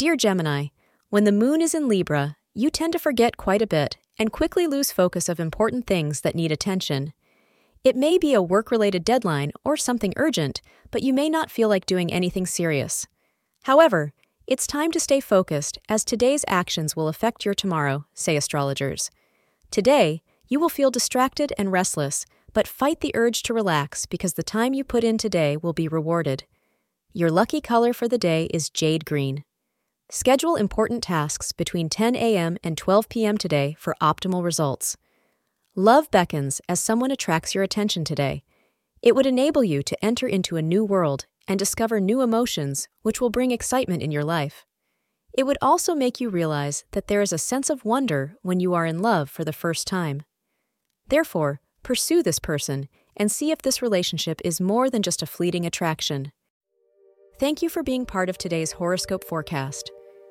Dear Gemini, when the moon is in Libra, you tend to forget quite a bit and quickly lose focus of important things that need attention. It may be a work related deadline or something urgent, but you may not feel like doing anything serious. However, it's time to stay focused as today's actions will affect your tomorrow, say astrologers. Today, you will feel distracted and restless, but fight the urge to relax because the time you put in today will be rewarded. Your lucky color for the day is jade green. Schedule important tasks between 10 a.m. and 12 p.m. today for optimal results. Love beckons as someone attracts your attention today. It would enable you to enter into a new world and discover new emotions, which will bring excitement in your life. It would also make you realize that there is a sense of wonder when you are in love for the first time. Therefore, pursue this person and see if this relationship is more than just a fleeting attraction. Thank you for being part of today's horoscope forecast.